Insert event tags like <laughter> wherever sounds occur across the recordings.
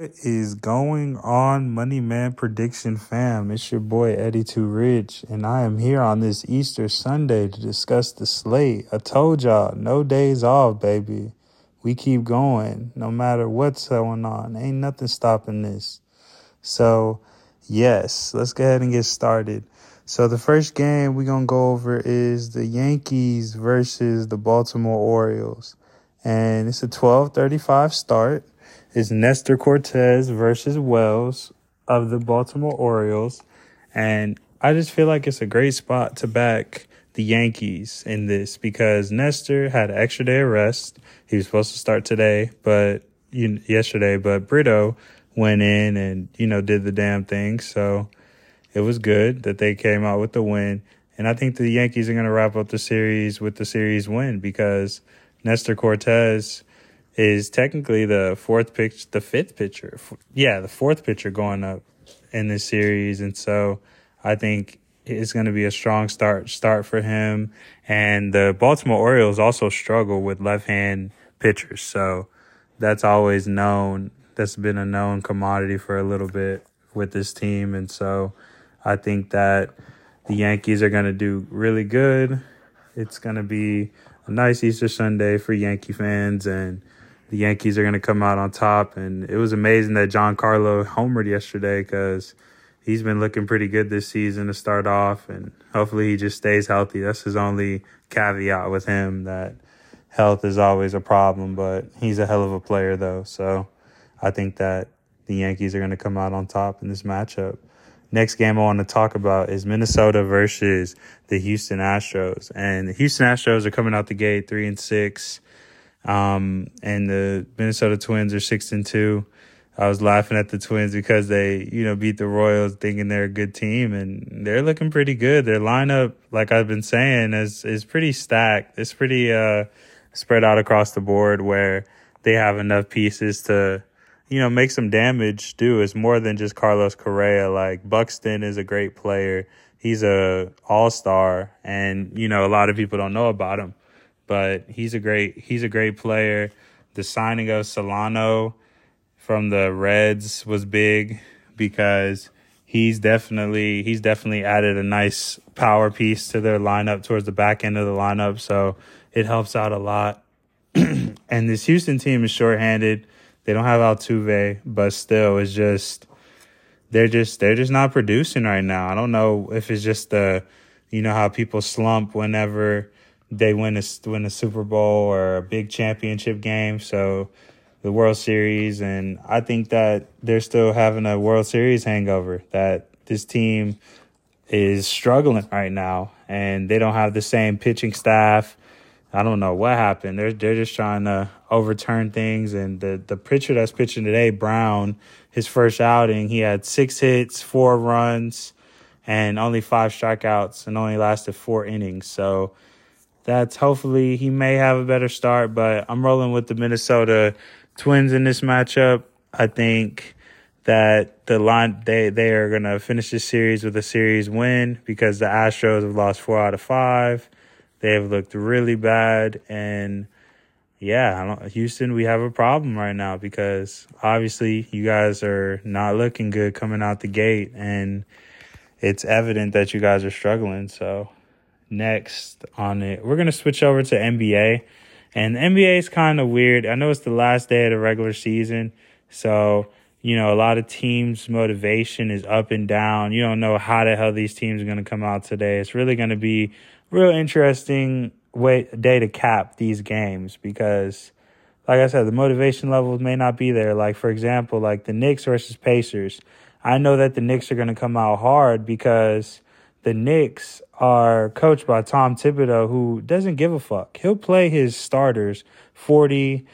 What is going on, Money Man Prediction fam? It's your boy Eddie Too Rich, and I am here on this Easter Sunday to discuss the slate. I told y'all, no days off, baby. We keep going, no matter what's going on. Ain't nothing stopping this. So, yes, let's go ahead and get started. So, the first game we're going to go over is the Yankees versus the Baltimore Orioles. And it's a 1235 start. It's Nestor Cortes versus Wells of the Baltimore Orioles. And I just feel like it's a great spot to back the Yankees in this because Nestor had an extra day of rest. He was supposed to start today, but yesterday, but Brito went in and, you know, did the damn thing. So it was good that they came out with the win. And I think the Yankees are going to wrap up the series with the series win because Nestor Cortes is technically the fourth pitch, the fifth pitcher. Yeah, the fourth pitcher going up in this series. And so I think it's going to be a strong start start for him. And the Baltimore Orioles also struggle with left hand pitchers. So that's always known. That's been a known commodity for a little bit with this team. And so I think that the Yankees are going to do really good. It's going to be a nice Easter Sunday for Yankee fans. And the Yankees are going to come out on top. And it was amazing that Giancarlo homered yesterday because he's been looking pretty good this season to start off. And hopefully he just stays healthy. That's his only caveat with him that health is always a problem. But he's a hell of a player, though. So I think that the Yankees are going to come out on top in this matchup. Next game I want to talk about is Minnesota versus the Houston Astros. And the Houston Astros are coming out the gate three and six. Um, and the Minnesota Twins are six and two. I was laughing at the Twins because they, you know, beat the Royals thinking they're a good team and they're looking pretty good. Their lineup, like I've been saying, is is pretty stacked. It's pretty uh spread out across the board where they have enough pieces to, you know, make some damage do. It's more than just Carlos Correa. Like Buxton is a great player. He's a all star and, you know, a lot of people don't know about him but he's a great he's a great player. The signing of Solano from the Reds was big because he's definitely he's definitely added a nice power piece to their lineup towards the back end of the lineup, so it helps out a lot. <clears throat> and this Houston team is shorthanded. They don't have Altuve, but still, it's just they're just they're just not producing right now. I don't know if it's just the you know how people slump whenever they win a win a Super Bowl or a big championship game. So the World Series, and I think that they're still having a World Series hangover. That this team is struggling right now, and they don't have the same pitching staff. I don't know what happened. They're they're just trying to overturn things. And the the pitcher that's pitching today, Brown, his first outing, he had six hits, four runs, and only five strikeouts, and only lasted four innings. So that's hopefully he may have a better start, but I'm rolling with the Minnesota Twins in this matchup. I think that the line they they are gonna finish this series with a series win because the Astros have lost four out of five. They have looked really bad, and yeah, Houston, we have a problem right now because obviously you guys are not looking good coming out the gate, and it's evident that you guys are struggling. So next on it. We're gonna switch over to NBA, and NBA is kind of weird. I know it's the last day of the regular season, so you know a lot of teams' motivation is up and down. You don't know how the hell these teams are gonna come out today. It's really gonna be real interesting way day to cap these games because. Like I said, the motivation levels may not be there. Like, for example, like the Knicks versus Pacers. I know that the Knicks are going to come out hard because the Knicks are coached by Tom Thibodeau, who doesn't give a fuck. He'll play his starters 40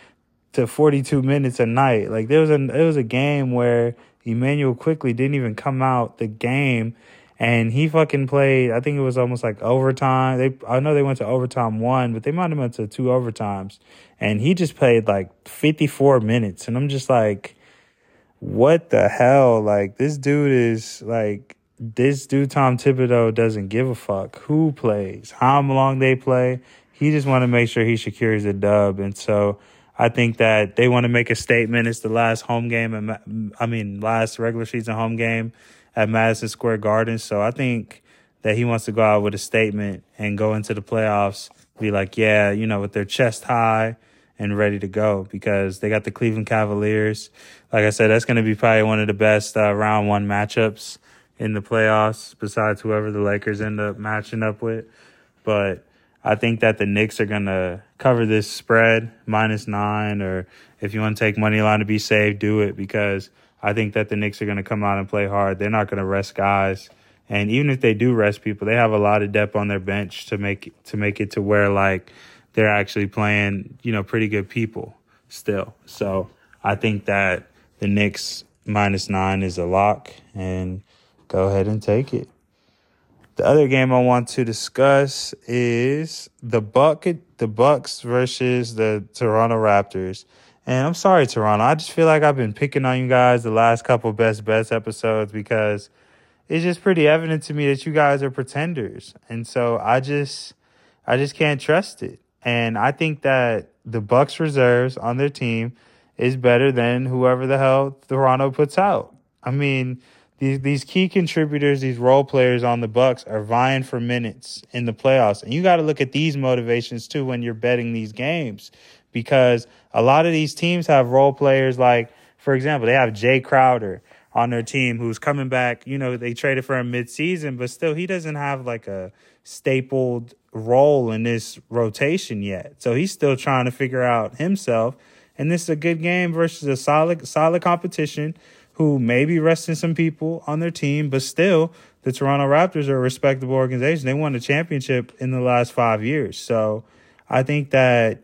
to 42 minutes a night. Like there was a it was a game where Immanuel Quickley didn't even come out the game and he fucking played I think it was almost like overtime. They I know they went to overtime one, but they might have went to two overtimes. And he just played like 54 minutes and I'm just like what the hell? Like this dude is like this dude Tom Thibodeau doesn't give a fuck who plays, how long they play. He just want to make sure he secures the dub, and so I think that they want to make a statement. It's the last home game, and I mean last regular season home game at Madison Square Garden. So I think that he wants to go out with a statement and go into the playoffs, be like, yeah, you know, with their chest high and ready to go because they got the Cleveland Cavaliers. Like I said, that's going to be probably one of the best uh, round one matchups in the playoffs, besides whoever the Lakers end up matching up with. But I think that the Knicks are going to cover this spread minus nine, or if you want to take money line to be safe, do it because I think that the Knicks are going to come out and play hard. They're not going to rest guys. And even if they do rest people, they have a lot of depth on their bench to make to make it to where like they're actually playing, you know, pretty good people still. So I think that the Knicks minus nine is a lock, and go ahead and take it. The other game I want to discuss is the bucket, the Bucks versus the Toronto Raptors. And I'm sorry, Toronto. I just feel like I've been picking on you guys the last couple best best episodes because it's just pretty evident to me that you guys are pretenders. And so I just I just can't trust it. And I think that the Bucks reserves on their team is better than whoever the hell Toronto puts out. I mean, these these key contributors, these role players on the Bucks are vying for minutes in the playoffs. And you got to look at these motivations too when you're betting these games because a lot of these teams have role players like for example, they have Jae Crowder on their team who's coming back, you know, they traded for him midseason, but still he doesn't have like a stapled role in this rotation yet. So he's still trying to figure out himself. And this is a good game versus a solid solid competition who may be resting some people on their team, but still, the Toronto Raptors are a respectable organization. They won a championship in the last five years. So I think that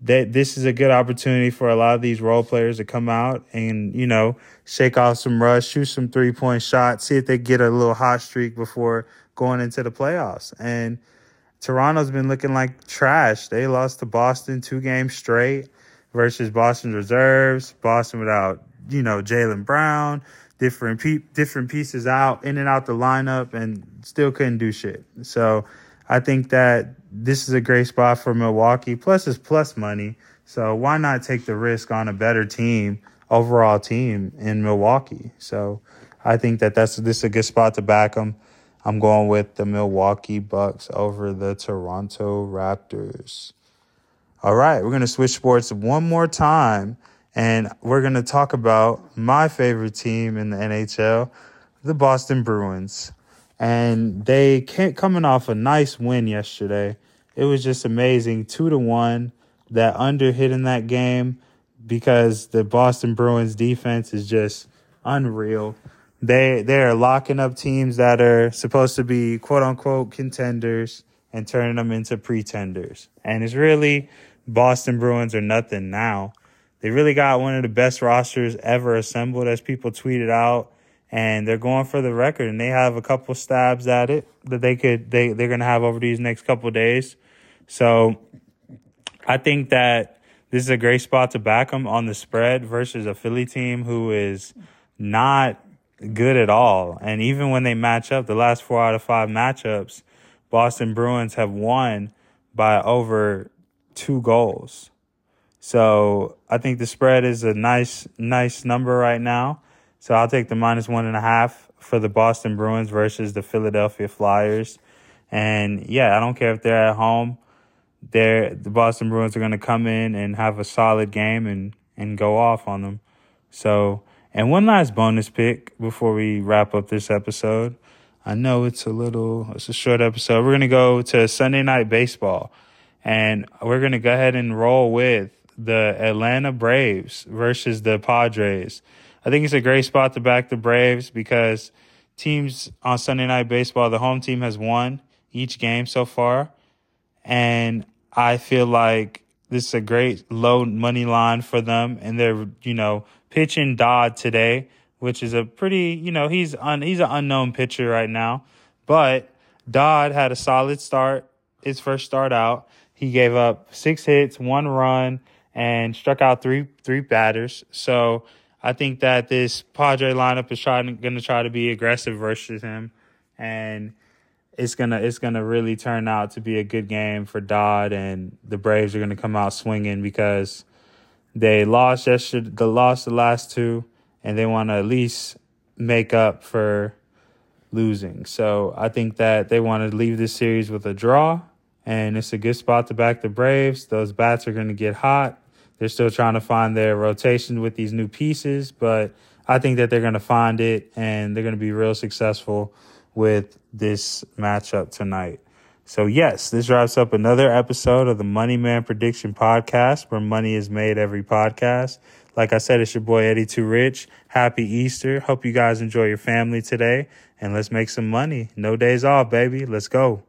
that this is a good opportunity for a lot of these role players to come out and, you know, shake off some rust, shoot some three point shots, see if they get a little hot streak before going into the playoffs. And Toronto's been looking like trash. They lost to Boston two games straight versus Boston's reserves. Boston without you know, Jaylen Brown, different pe- different pieces out in and out the lineup, and still couldn't do shit. So I think that this is a great spot for Milwaukee. Plus, it's plus money. So why not take the risk on a better team, overall team in Milwaukee? So I think that that's this is a good spot to back them. I'm going with the Milwaukee Bucks over the Toronto Raptors. All right, we're going to switch sports one more time and we're going to talk about my favorite team in the NHL, the Boston Bruins. And they came coming off a nice win yesterday. It was just amazing. Two to one. That under hit in that game because the Boston Bruins defense is just unreal. They they are locking up teams that are supposed to be quote unquote contenders and turning them into pretenders. And it's really Boston Bruins are nothing now. They really got one of the best rosters ever assembled, as people tweeted out, and they're going for the record. And they have a couple stabs at it that they could they they're gonna have over these next couple days. So I think that this is a great spot to back them on the spread versus a Philly team who is not good at all. And even when they match up, the last four out of five matchups, Boston Bruins have won by over two goals. So I think the spread is a nice, nice number right now. So I'll take the minus one and a half for the Boston Bruins versus the Philadelphia Flyers. And yeah, I don't care if they're at home. They're, the Boston Bruins are going to come in and have a solid game and, and go off on them. So, and one last bonus pick before we wrap up this episode. I know it's a little, it's a short episode. We're going to go to Sunday night baseball and we're going to go ahead and roll with the Atlanta Braves versus the Padres. I think it's a great spot to back the Braves because teams on Sunday Night Baseball, the home team has won each game so far. And I feel like this is a great low money line for them. And they're, you know, pitching Dodd today, which is a pretty, you know, he's un, he's an unknown pitcher right now. But Dodd had a solid start, his first start out. He gave up six hits, one run, and struck out three three batters. So I think that this Padre lineup is trying going to try to be aggressive versus him, and it's gonna it's gonna really turn out to be a good game for Dodd, and the Braves are to come out swinging because They lost yesterday, the lost the last two, and they want to at least make up for losing. So I think that they want to leave this series with a draw, and it's a good spot to back the Braves. Those bats are going to get hot. They're still trying to find their rotation with these new pieces, but I think that they're going to find it and they're going to be real successful with this matchup tonight. So, yes, this wraps up another episode of the Money Man Prediction Podcast, where money is made every podcast. Like I said, it's your boy Eddie Too Rich. Happy Easter. Hope you guys enjoy your family today, and let's make some money. No days off, baby. Let's go.